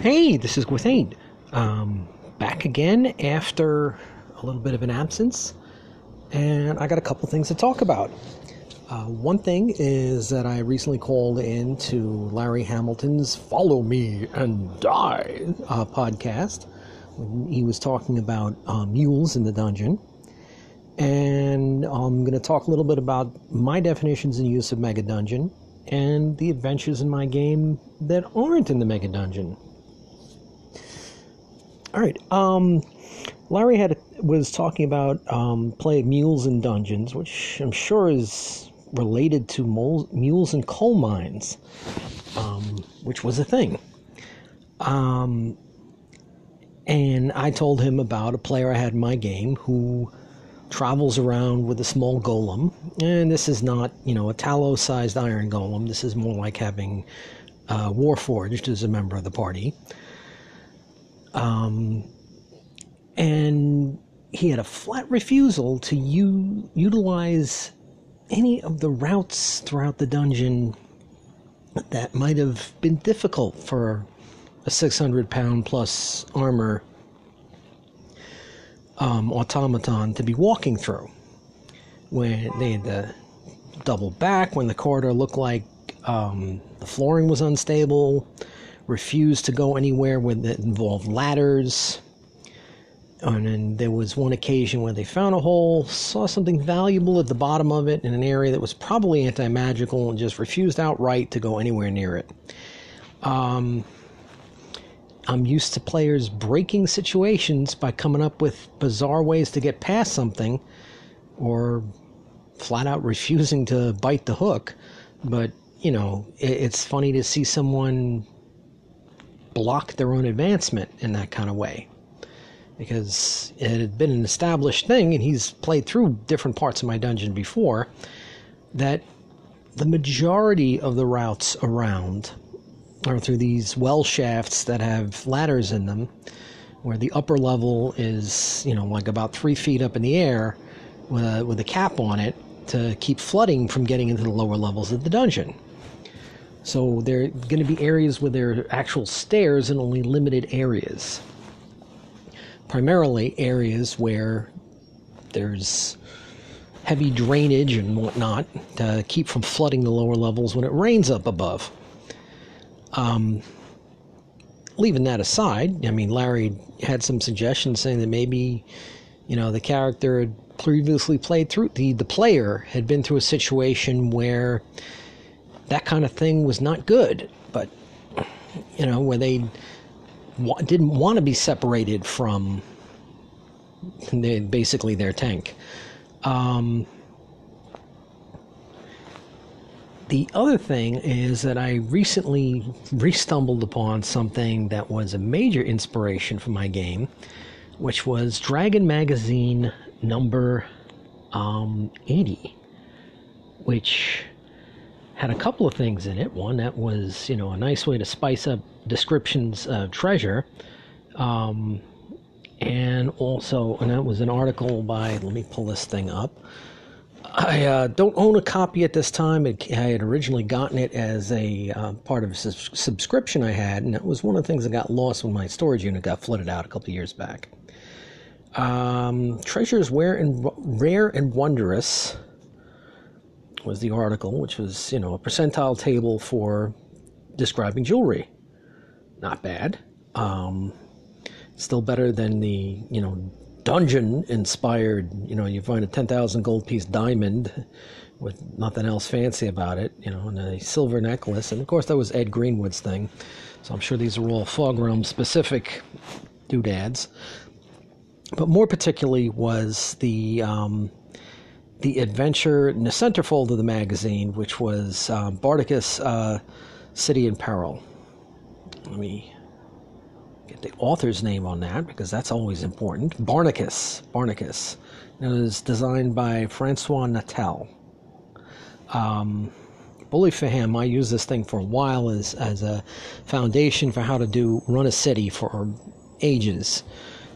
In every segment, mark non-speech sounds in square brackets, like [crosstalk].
Hey, this is Gwathane. Um, back again after a little bit of an absence, and I got a couple things to talk about. Uh, one thing is that I recently called in to Larry Hamilton's Follow Me and Die uh, podcast when he was talking about uh, mules in the dungeon. And I'm going to talk a little bit about my definitions and use of Mega Dungeon and the adventures in my game that aren't in the Mega Dungeon. All right. Um, Larry had was talking about um, play mules and dungeons, which I'm sure is related to moles, mules and coal mines, um, which was a thing. Um, and I told him about a player I had in my game who travels around with a small golem, and this is not you know a tallow-sized iron golem. This is more like having uh, Warforged as a member of the party. Um, and he had a flat refusal to u- utilize any of the routes throughout the dungeon that might have been difficult for a 600 pound plus armor um, automaton to be walking through. When they had to double back, when the corridor looked like um, the flooring was unstable, refused to go anywhere when it involved ladders. And then there was one occasion where they found a hole, saw something valuable at the bottom of it in an area that was probably anti magical, and just refused outright to go anywhere near it. Um, I'm used to players breaking situations by coming up with bizarre ways to get past something or flat out refusing to bite the hook. But, you know, it's funny to see someone block their own advancement in that kind of way. Because it had been an established thing and he's played through different parts of my dungeon before that the majority of the routes around are through these well shafts that have ladders in them where the upper level is you know like about three feet up in the air with a, with a cap on it to keep flooding from getting into the lower levels of the dungeon so there are going to be areas where there are actual stairs and only limited areas. Primarily areas where there's heavy drainage and whatnot to keep from flooding the lower levels when it rains up above. Um, leaving that aside, I mean, Larry had some suggestions saying that maybe, you know, the character had previously played through, the, the player had been through a situation where that kind of thing was not good. But you know, where they wa- didn't want to be separated from they, basically their tank. Um, the other thing is that I recently re-stumbled upon something that was a major inspiration for my game, which was Dragon Magazine number um, 80, which had a couple of things in it. One that was, you know, a nice way to spice up descriptions of treasure. Um, and also, and that was an article by, let me pull this thing up. I uh, don't own a copy at this time. It, I had originally gotten it as a uh, part of a subscription I had, and it was one of the things that got lost when my storage unit got flooded out a couple years back. Um, treasures rare and, rare and wondrous was the article, which was, you know, a percentile table for describing jewelry. Not bad. Um, still better than the, you know, dungeon inspired, you know, you find a 10,000 gold piece diamond with nothing else fancy about it, you know, and a silver necklace. And of course, that was Ed Greenwood's thing. So I'm sure these are all Fog Realm specific doodads. But more particularly was the um, the adventure in the centerfold of the magazine, which was um, Barnacus uh, City in Peril. Let me get the author's name on that because that's always important. Barnacus. Barnacus. It was designed by Francois Natel. Um, bully for him, I used this thing for a while as, as a foundation for how to do run a city for ages.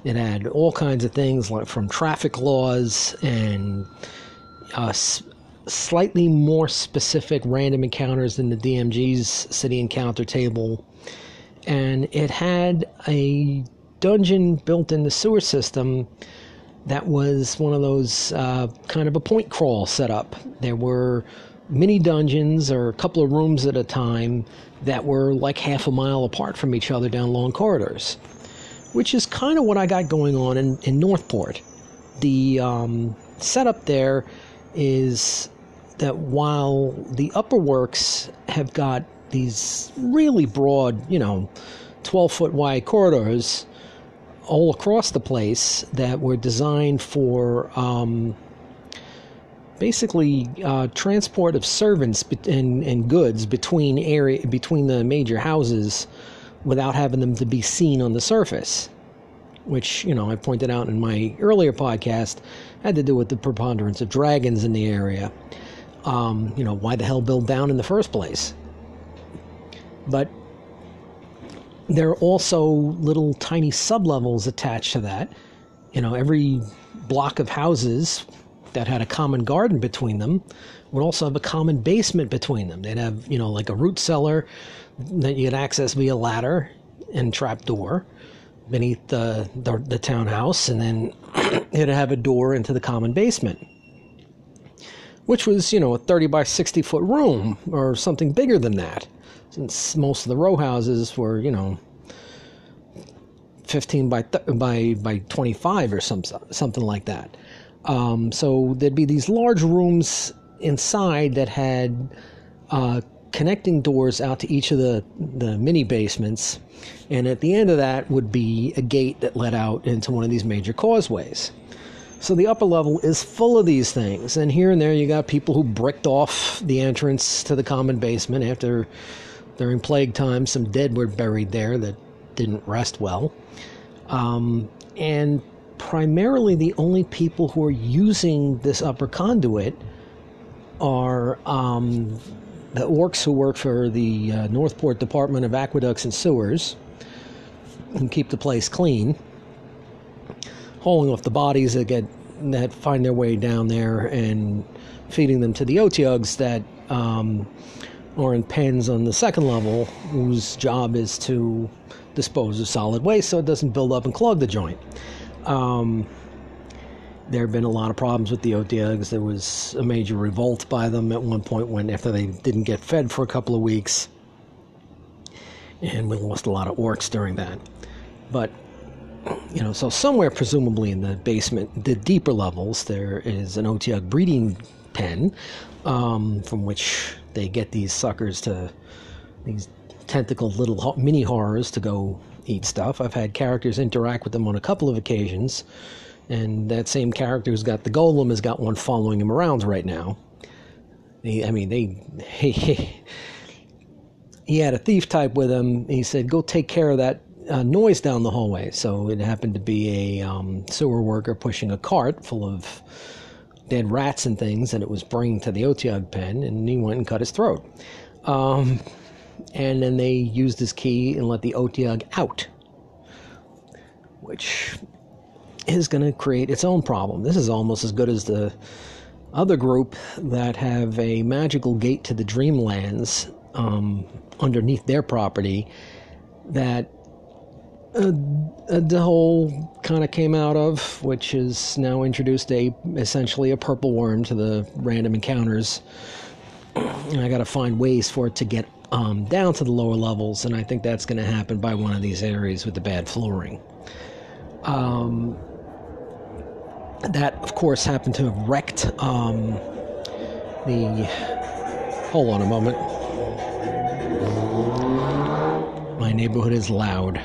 It had all kinds of things like from traffic laws and uh, s- slightly more specific random encounters than the DMG's city encounter table. and it had a dungeon built in the sewer system that was one of those uh, kind of a point crawl setup. There were mini dungeons or a couple of rooms at a time that were like half a mile apart from each other down long corridors, which is kind of what I got going on in, in Northport. The um, setup there is that while the upper works have got these really broad, you know, 12 foot wide corridors all across the place that were designed for um, basically uh, transport of servants and, and goods between area between the major houses without having them to be seen on the surface which you know I pointed out in my earlier podcast had to do with the preponderance of dragons in the area. Um, you know, why the hell build down in the first place? But there are also little tiny sublevels attached to that. You know, every block of houses that had a common garden between them would also have a common basement between them. They'd have, you know, like a root cellar that you could access via ladder and trap door beneath the, the, the townhouse, and then [clears throat] it'd have a door into the common basement, which was, you know, a 30 by 60 foot room or something bigger than that, since most of the row houses were, you know, 15 by th- by by 25 or some something like that. Um, so there'd be these large rooms inside that had uh, connecting doors out to each of the, the mini basements, and at the end of that would be a gate that led out into one of these major causeways. So the upper level is full of these things, and here and there you got people who bricked off the entrance to the common basement after, during plague time, some dead were buried there that didn't rest well. Um, and primarily the only people who are using this upper conduit are um, the orcs who work for the uh, Northport Department of Aqueducts and Sewers and keep the place clean, hauling off the bodies that get that find their way down there and feeding them to the Otyughs that um, are in pens on the second level, whose job is to dispose of solid waste so it doesn't build up and clog the joint. Um, there have been a lot of problems with the Otyughs. There was a major revolt by them at one point when after they didn't get fed for a couple of weeks, and we lost a lot of orcs during that. But you know, so somewhere presumably in the basement, the deeper levels, there is an Otyugh breeding pen um, from which they get these suckers to these tentacled little mini horrors to go eat stuff. I've had characters interact with them on a couple of occasions and that same character who's got the golem has got one following him around right now. He, I mean, they he, [laughs] he, he had a thief type with him. He said, "Go take care of that uh, noise down the hallway." So it happened to be a um, sewer worker pushing a cart full of dead rats and things, and it was bringing to the Otyugh pen, and he went and cut his throat. Um, and then they used his key and let the Otyugh out, which is going to create its own problem. This is almost as good as the other group that have a magical gate to the Dreamlands um, underneath their property that uh, the whole kind of came out of, which is now introduced a essentially a purple worm to the random encounters. And I got to find ways for it to get um, down to the lower levels, and I think that's going to happen by one of these areas with the bad flooring. Um, that, of course, happened to have wrecked um, the. Hold on a moment. My neighborhood is loud.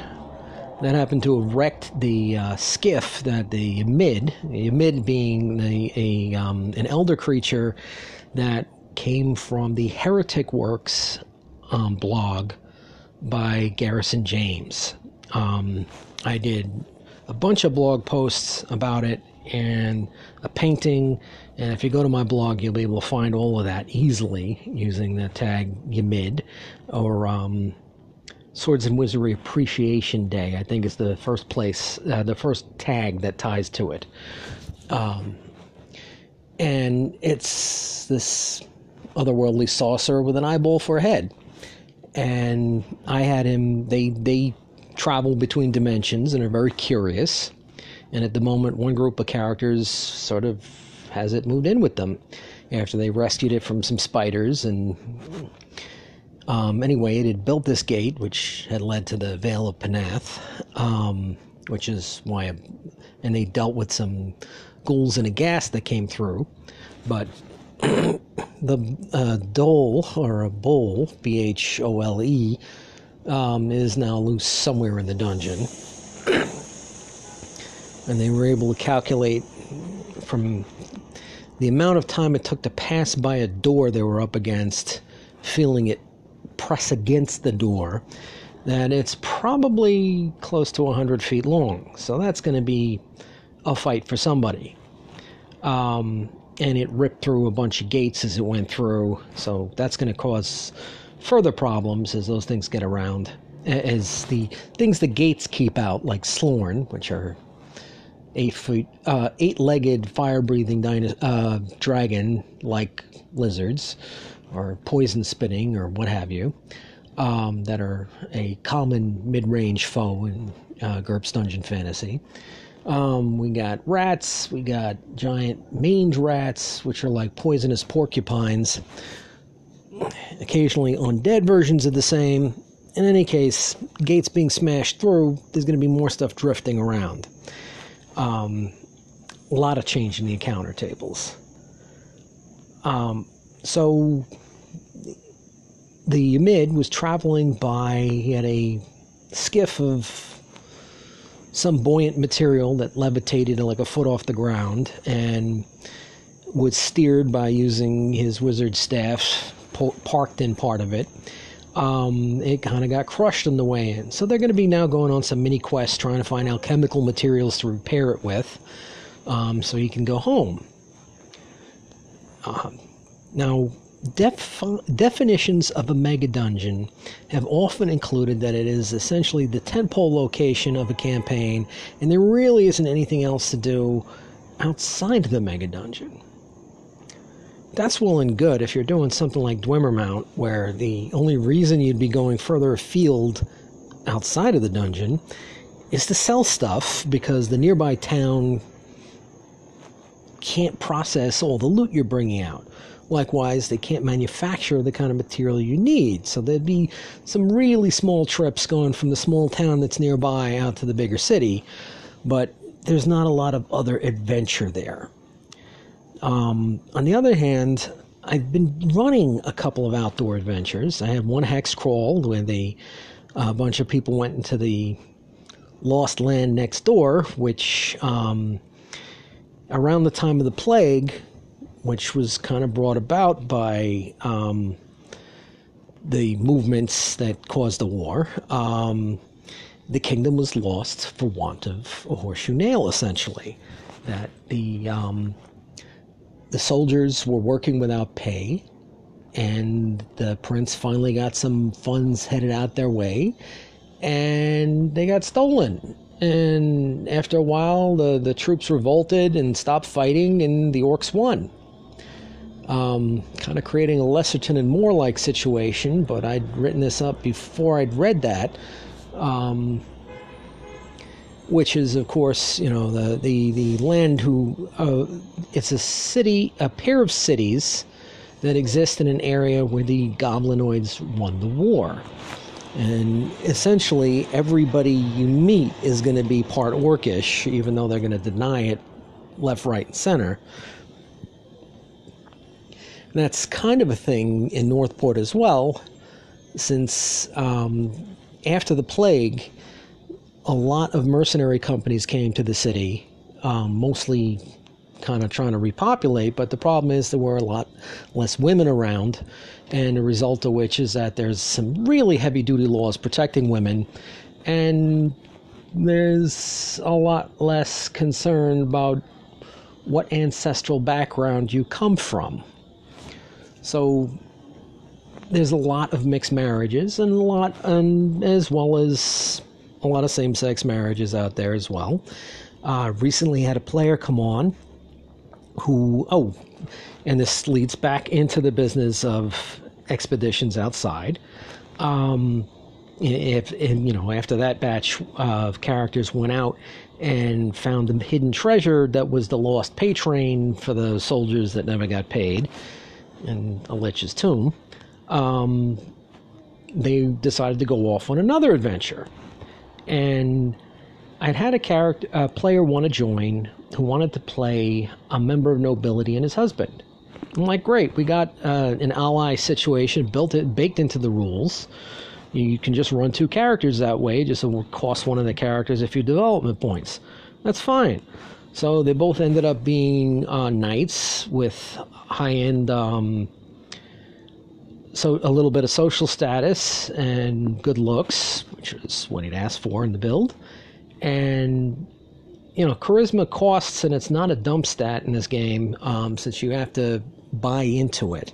That happened to have wrecked the uh, skiff that the mid, the being the, a um, an elder creature that came from the Hereticwerks um, blog by Garrison James. Um, I did a bunch of blog posts about it and a painting. And if you go to my blog, you'll be able to find all of that easily using the tag Ymid or um, Swords and Wizardry Appreciation Day. I think is the first place, uh, the first tag that ties to it. Um, and it's this otherworldly saucer with an eyeball for a head. and I had him. They they travel between dimensions and are very curious. And at the moment, one group of characters sort of has it moved in with them after they rescued it from some spiders. And um, anyway, it had built this gate, which had led to the Vale of Pnath, um, which is why, I, and they dealt with some ghouls and a ghast that came through. But [coughs] the uh, Dhole, or a Bhole, B H O L E, um, is now loose somewhere in the dungeon. [coughs] and they were able to calculate from the amount of time it took to pass by a door they were up against, feeling it press against the door, that it's probably close to 100 feet long. So that's going to be a fight for somebody. Um, and it ripped through a bunch of gates as it went through. So that's going to cause further problems as those things get around. As the things the gates keep out, like Slorn, which are eight feet, uh, eight-legged, fire-breathing uh, dragon-like lizards, or poison-spitting, or what have you, um, that are a common mid-range foe in uh, GURPS Dungeon Fantasy. Um, we got rats, we got giant mange rats, which are like poisonous porcupines. Occasionally undead versions of the same. In any case, gates being smashed through, there's going to be more stuff drifting around. Um, a lot of change in the encounter tables. Um, so the mid was traveling by, he had a skiff of some buoyant material that levitated like a foot off the ground and was steered by using his wizard staff, parked in part of it. Um, it kind of got crushed on the way in. So they're going to be now going on some mini quests trying to find alchemical materials to repair it with um, so he can go home. Um, now, Def- definitions of a mega dungeon have often included that it is essentially the tentpole location of a campaign, and there really isn't anything else to do outside the mega dungeon. That's well and good if you're doing something like Dwimmermount, where the only reason you'd be going further afield outside of the dungeon is to sell stuff because the nearby town can't process all the loot you're bringing out. Likewise, they can't manufacture the kind of material you need. So there'd be some really small trips going from the small town that's nearby out to the bigger city, but there's not a lot of other adventure there. Um, on the other hand, I've been running a couple of outdoor adventures. I had one hex crawl where a bunch of people went into the lost land next door, which um, around the time of the plague, which was kind of brought about by um, the movements that caused the war. Um, the kingdom was lost for want of a horseshoe nail, essentially. That the um, the soldiers were working without pay, and the prince finally got some funds headed out their way, and they got stolen. And after a while, the, the troops revolted and stopped fighting, and the orcs won um, kind of creating a Lesserton and Mor like situation, but I'd written this up before I'd read that. Um, which is, of course, you know, the, the, the land who, uh, it's a city, a pair of cities that exist in an area where the goblinoids won the war. And essentially, everybody you meet is going to be part orcish, even though they're going to deny it left, right, and center. That's kind of a thing in Northport as well, since um, after the plague, a lot of mercenary companies came to the city, um, mostly kind of trying to repopulate. But the problem is there were a lot less women around, and the result of which is that there's some really heavy duty laws protecting women, and there's a lot less concern about what ancestral background you come from. So there's a lot of mixed marriages and a lot, and as well as a lot of same-sex marriages out there as well. Uh, recently had a player come on who, oh, and this leads back into the business of expeditions outside. um, if and, you know after that batch of characters went out and found the hidden treasure that was the lost pay train for the soldiers that never got paid in a lich's tomb um, they decided to go off on another adventure and i'd had a character a player want to join who wanted to play a member of nobility and his husband i'm like great we got uh, an ally situation built it baked into the rules you can just run two characters that way, just will cost one of the characters a few development points. That's fine. So they both ended up being uh, knights with high end, um, so a little bit of social status and good looks, which is what he'd asked for in the build. And you know, charisma costs, and it's not a dump stat in this game, um, since you have to buy into it.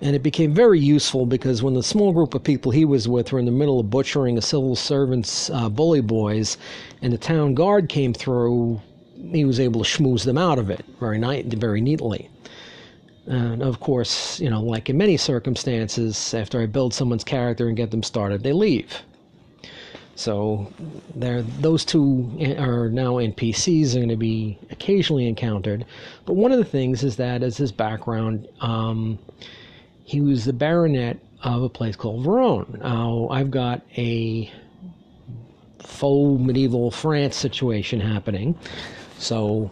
And it became very useful because when the small group of people he was with were in the middle of butchering a civil servant's uh, bully boys, and the town guard came through, he was able to schmooze them out of it very, ni- very neatly. And of course, you know, like in many circumstances, after I build someone's character and get them started, they leave. So there, those two are now NPCs are going to be occasionally encountered. But one of the things is that as his background, um, he was the baronet of a place called Verone. Now, I've got a faux medieval France situation happening. So,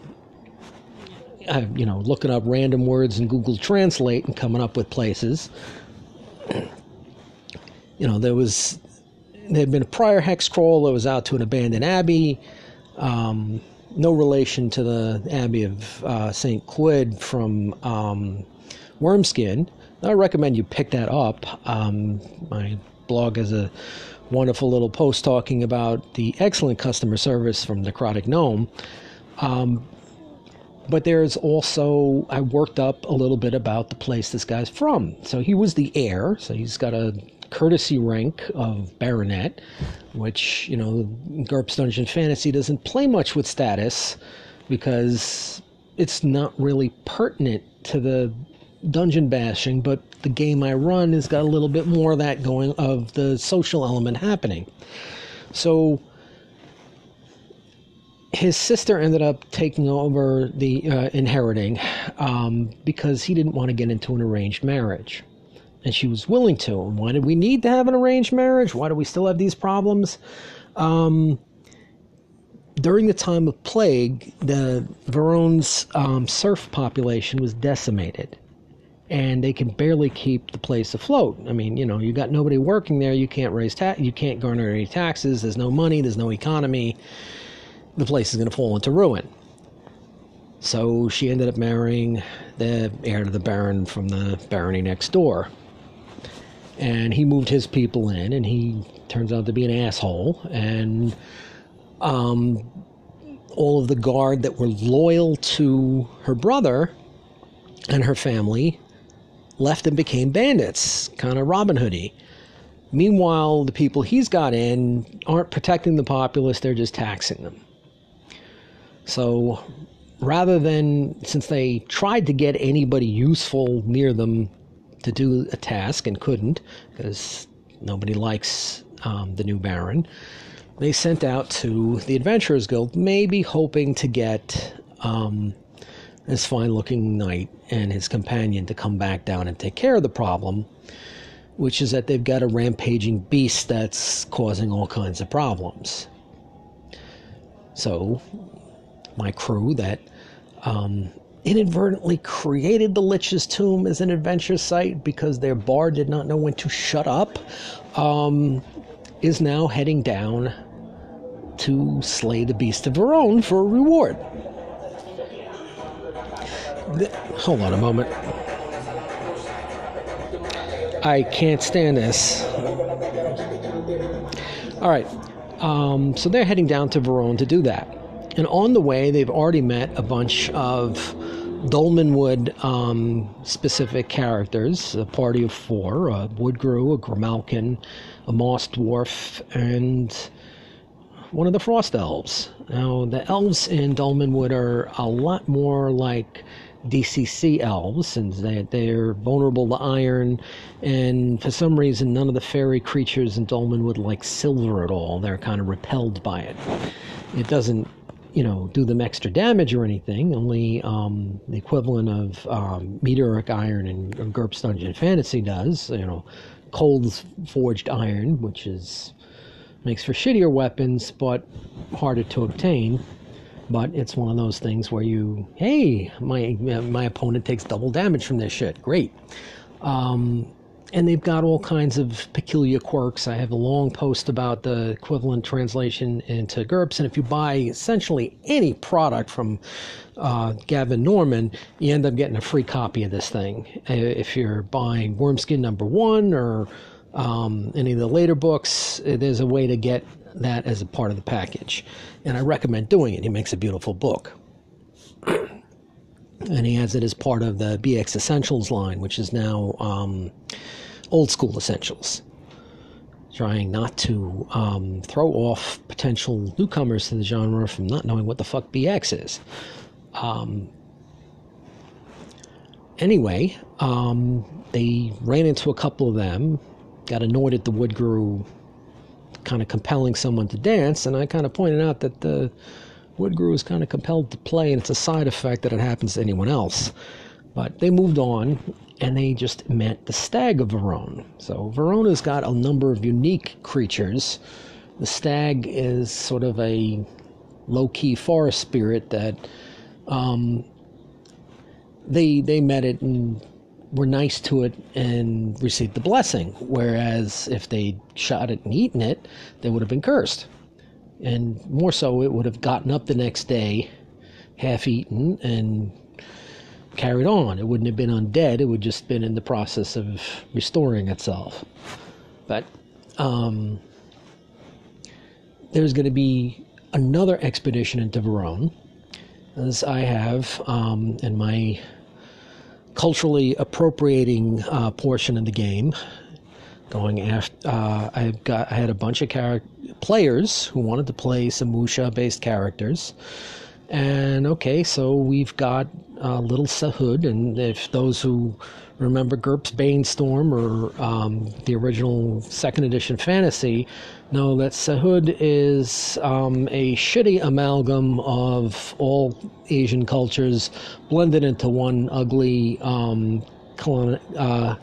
I, you know, looking up random words in Google Translate and coming up with places. You know, there was there had been a prior hex crawl that was out to an abandoned abbey. Um, no relation to the Abbey of uh, St. Clewd from um, Wormskin. I recommend you pick that up. Um, my blog has a wonderful little post talking about the excellent customer service from Necrotic Gnome. Um, but there's also, I worked up a little bit about the place this guy's from. So he was the heir, so he's got a courtesy rank of baronet, which, you know, GURPS Dungeon Fantasy doesn't play much with status because it's not really pertinent to the dungeon bashing, but the game I run has got a little bit more of that going of the social element happening. So his sister ended up taking over the uh, inheriting um, because he didn't want to get into an arranged marriage. And she was willing to. And why did we need to have an arranged marriage? Why do we still have these problems? Um, during the time of plague, the Verone's um, serf population was decimated and they can barely keep the place afloat. I mean, you know, you got nobody working there, you can't raise tax, you can't garner any taxes. There's no money, there's no economy. The place is going to fall into ruin. So she ended up marrying the heir to the baron from the barony next door. And he moved his people in, and he turns out to be an asshole. And um, all of the guard that were loyal to her brother and her family left and became bandits, kind of Robin Hoody. Meanwhile, the people he's got in aren't protecting the populace, they're just taxing them. So rather than, since they tried to get anybody useful near them to do a task and couldn't, because nobody likes um, the new Baron, they sent out to the Adventurers Guild, maybe hoping to get um, this fine looking knight and his companion to come back down and take care of the problem, which is that they've got a rampaging beast that's causing all kinds of problems. So, my crew that um, inadvertently created the Lich's Tomb as an adventure site because their bar did not know when to shut up, um, is now heading down to slay the beast of Verone for a reward hold on a moment. I can't stand this. All right. Um, so they're heading down to Verone to do that. And on the way, they've already met a bunch of Dolmenwood um, specific characters, a party of four a Woodgrue, a Grimalkin, a Moss Dwarf, and one of the Frost Elves. Now, the elves in Dolmenwood are a lot more like DCC elves, and they, they're vulnerable to iron. And for some reason, none of the fairy creatures in Dolmenwood like silver at all. They're kind of repelled by it. It doesn't, you know, do them extra damage or anything. Only um, the equivalent of um, meteoric iron in GURPS Dungeon Fantasy does. You know, cold forged iron, which is makes for shittier weapons, but harder to obtain. But it's one of those things where you, hey, my my opponent takes double damage from this shit. Great. Um, and they've got all kinds of peculiar quirks. I have a long post about the equivalent translation into GURPS, and if you buy essentially any product from uh, Gavin Norman, you end up getting a free copy of this thing. If you're buying Wormskin number one or um, any of the later books, there's a way to get that as a part of the package. And I recommend doing it. He makes a beautiful book. [clears throat] and he has it as part of the BX Essentials line, which is now um, Old School Essentials. Trying not to um, throw off potential newcomers to the genre from not knowing what the fuck BX is. Um, anyway, um, they ran into a couple of them, got annoyed at the woodgrue kind of compelling someone to dance, and I kind of pointed out that the woodgrue is kind of compelled to play, and it's a side effect that it happens to anyone else. But they moved on, and they just met the stag of Verone. So Verona's got a number of unique creatures. The stag is sort of a low-key forest spirit that um, they they met it and were nice to it and received the blessing. Whereas if they'd shot it and eaten it, they would have been cursed. And more so, it would have gotten up the next day, half eaten, and carried on. It wouldn't have been undead, it would just been in the process of restoring itself. But um, there's going to be another expedition into Verone, as I have um, in my culturally appropriating uh, portion of the game. Going after, uh, I got I had a bunch of char- players who wanted to play some Wuxia-based characters, and okay, so we've got uh, Little Sahud, and if those who remember GURPS Banestorm or um, the original second edition fantasy, know that Sahud is um, a shitty amalgam of all Asian cultures blended into one ugly um, colon, uh,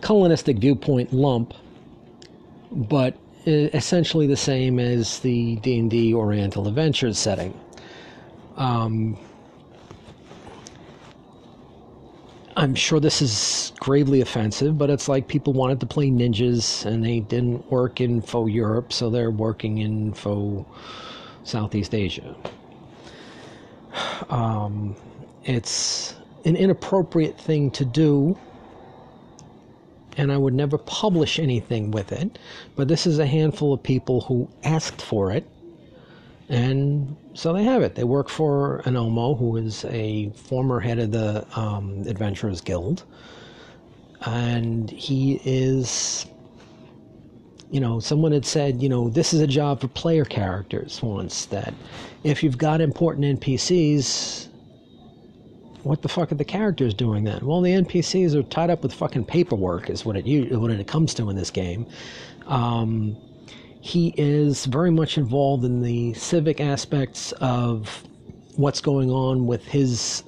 colonistic viewpoint lump, but essentially the same as the D&D Oriental Adventures setting. Um, I'm sure this is gravely offensive, but it's like people wanted to play ninjas and they didn't work in faux Europe, so they're working in faux Southeast Asia. Um, it's an inappropriate thing to do, and I would never publish anything with it, but this is a handful of people who asked for it and so they have it. They work for an Omo, who is a former head of the um, Adventurers Guild. And he is, you know, someone had said, you know, this is a job for player characters once, that if you've got important NPCs, what the fuck are the characters doing then? Well, the NPCs are tied up with fucking paperwork, is what it what it comes to in this game. Um, he is very much involved in the civic aspects of what's going on with his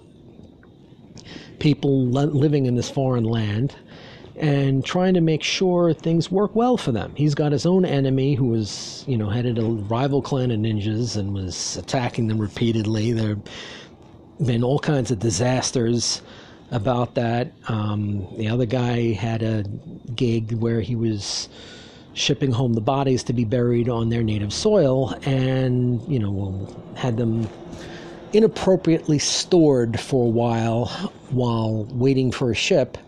people living in this foreign land and trying to make sure things work well for them. He's got his own enemy who was, you know, headed a rival clan of ninjas and was attacking them repeatedly. Have been all kinds of disasters about that. Um, the other guy had a gig where he was shipping home the bodies to be buried on their native soil and, you know, had them inappropriately stored for a while while waiting for a ship.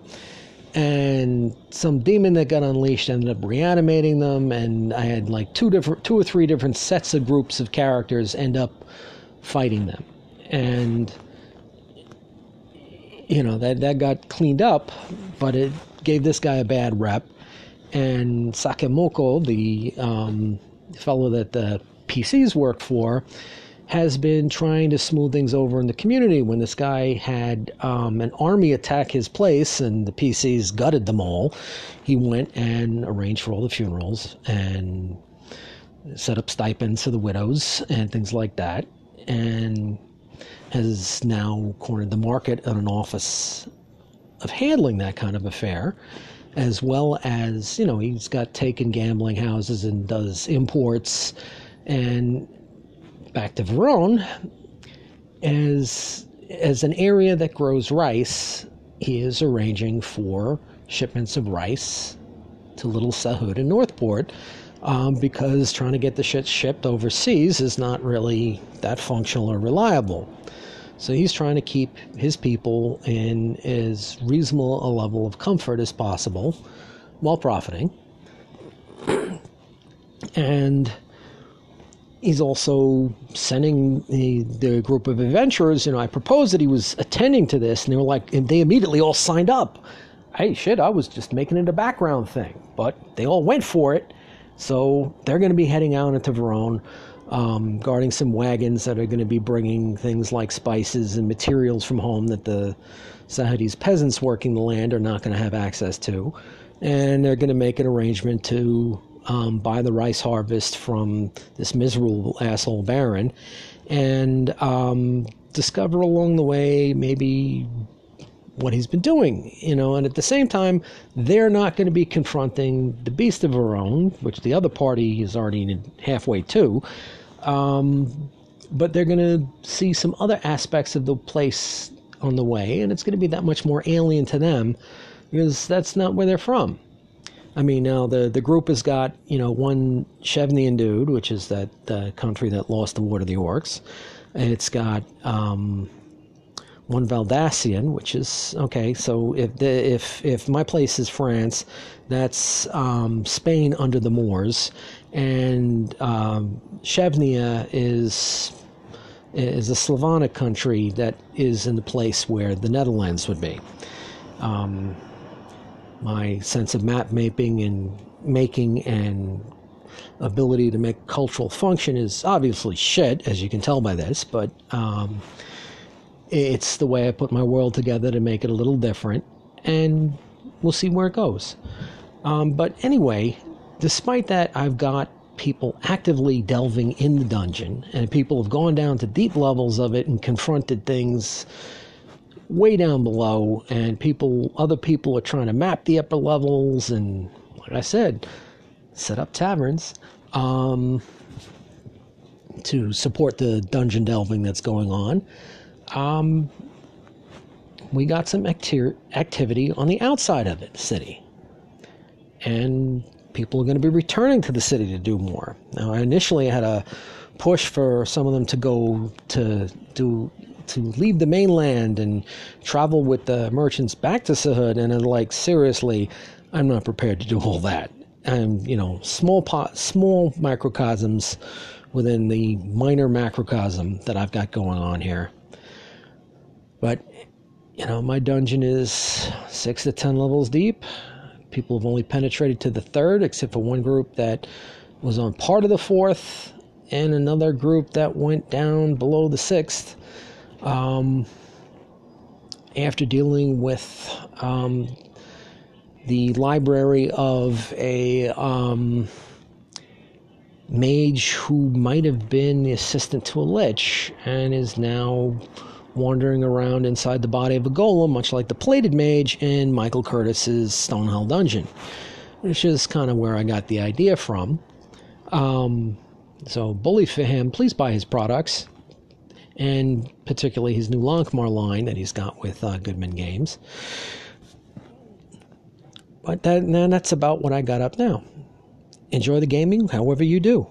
And some demon that got unleashed ended up reanimating them, and I had like two different, two or three different sets of groups of characters end up fighting them, and you know that that got cleaned up, but it gave this guy a bad rep and Sakemoko, the um, fellow that the PCs work for, has been trying to smooth things over in the community. When this guy had um, an army attack his place and the PCs gutted them all, he went and arranged for all the funerals and set up stipends for the widows and things like that, and has now cornered the market on an office of handling that kind of affair, as well as, you know, he's got taken gambling houses and does imports. And back to Verone, as, as an area that grows rice, he is arranging for shipments of rice to Little Sahud and Northport um, because trying to get the shit shipped overseas is not really that functional or reliable. So he's trying to keep his people in as reasonable a level of comfort as possible while profiting. and he's also sending the, the group of adventurers. You know, I proposed that he was attending to this, and they were like, and they immediately all signed up. Hey, shit, I was just making it a background thing. But they all went for it. So they're going to be heading out into Verone, um, guarding some wagons that are going to be bringing things like spices and materials from home that the Sahadis peasants working the land are not going to have access to. And they're going to make an arrangement to um, buy the rice harvest from this miserable asshole baron and um, discover along the way maybe what he's been doing, you know, and at the same time, they're not going to be confronting the beast of Verone, which the other party is already halfway to. Um, but they're going to see some other aspects of the place on the way, and it's going to be that much more alien to them because that's not where they're from. I mean, now the the group has got you know one Chevnian dude, which is that uh, country that lost the war to the orcs. It's got um, one Valdassian, which is okay. So if the, if if my place is France, that's um, Spain under the Moors, and um, Chevnia is is a Slavonic country that is in the place where the Netherlands would be. Um, my sense of map mapping and making and ability to make cultural function is obviously shit, as you can tell by this, but um, it's the way I put my world together to make it a little different, and we'll see where it goes. Um, but anyway, despite that, I've got people actively delving in the dungeon, and people have gone down to deep levels of it and confronted things way down below, and people, other people are trying to map the upper levels, and like I said, set up taverns um, to support the dungeon delving that's going on um, we got some acti- activity on the outside of it, the city. And people are going to be returning to the city to do more. Now, I initially had a push for some of them to go to do to leave the mainland and travel with the merchants back to Sahud, and I'm like, seriously, I'm not prepared to do all that. I'm, you know, small pot, small microcosms within the minor macrocosm that I've got going on here. But, you know, my dungeon is six to ten levels deep. People have only penetrated to the third, except for one group that was on part of the fourth, and another group that went down below the sixth. Um, after dealing with um, the library of a um, mage who might have been the assistant to a lich and is now wandering around inside the body of a golem, much like the plated mage in Michael Curtis's Stonehell Dungeon, which is kind of where I got the idea from. Um, so, bully for him. Please buy his products, and particularly his new Lankhmar line that he's got with uh, Goodman Games. But that, that's about what I got up now. Enjoy the gaming however you do.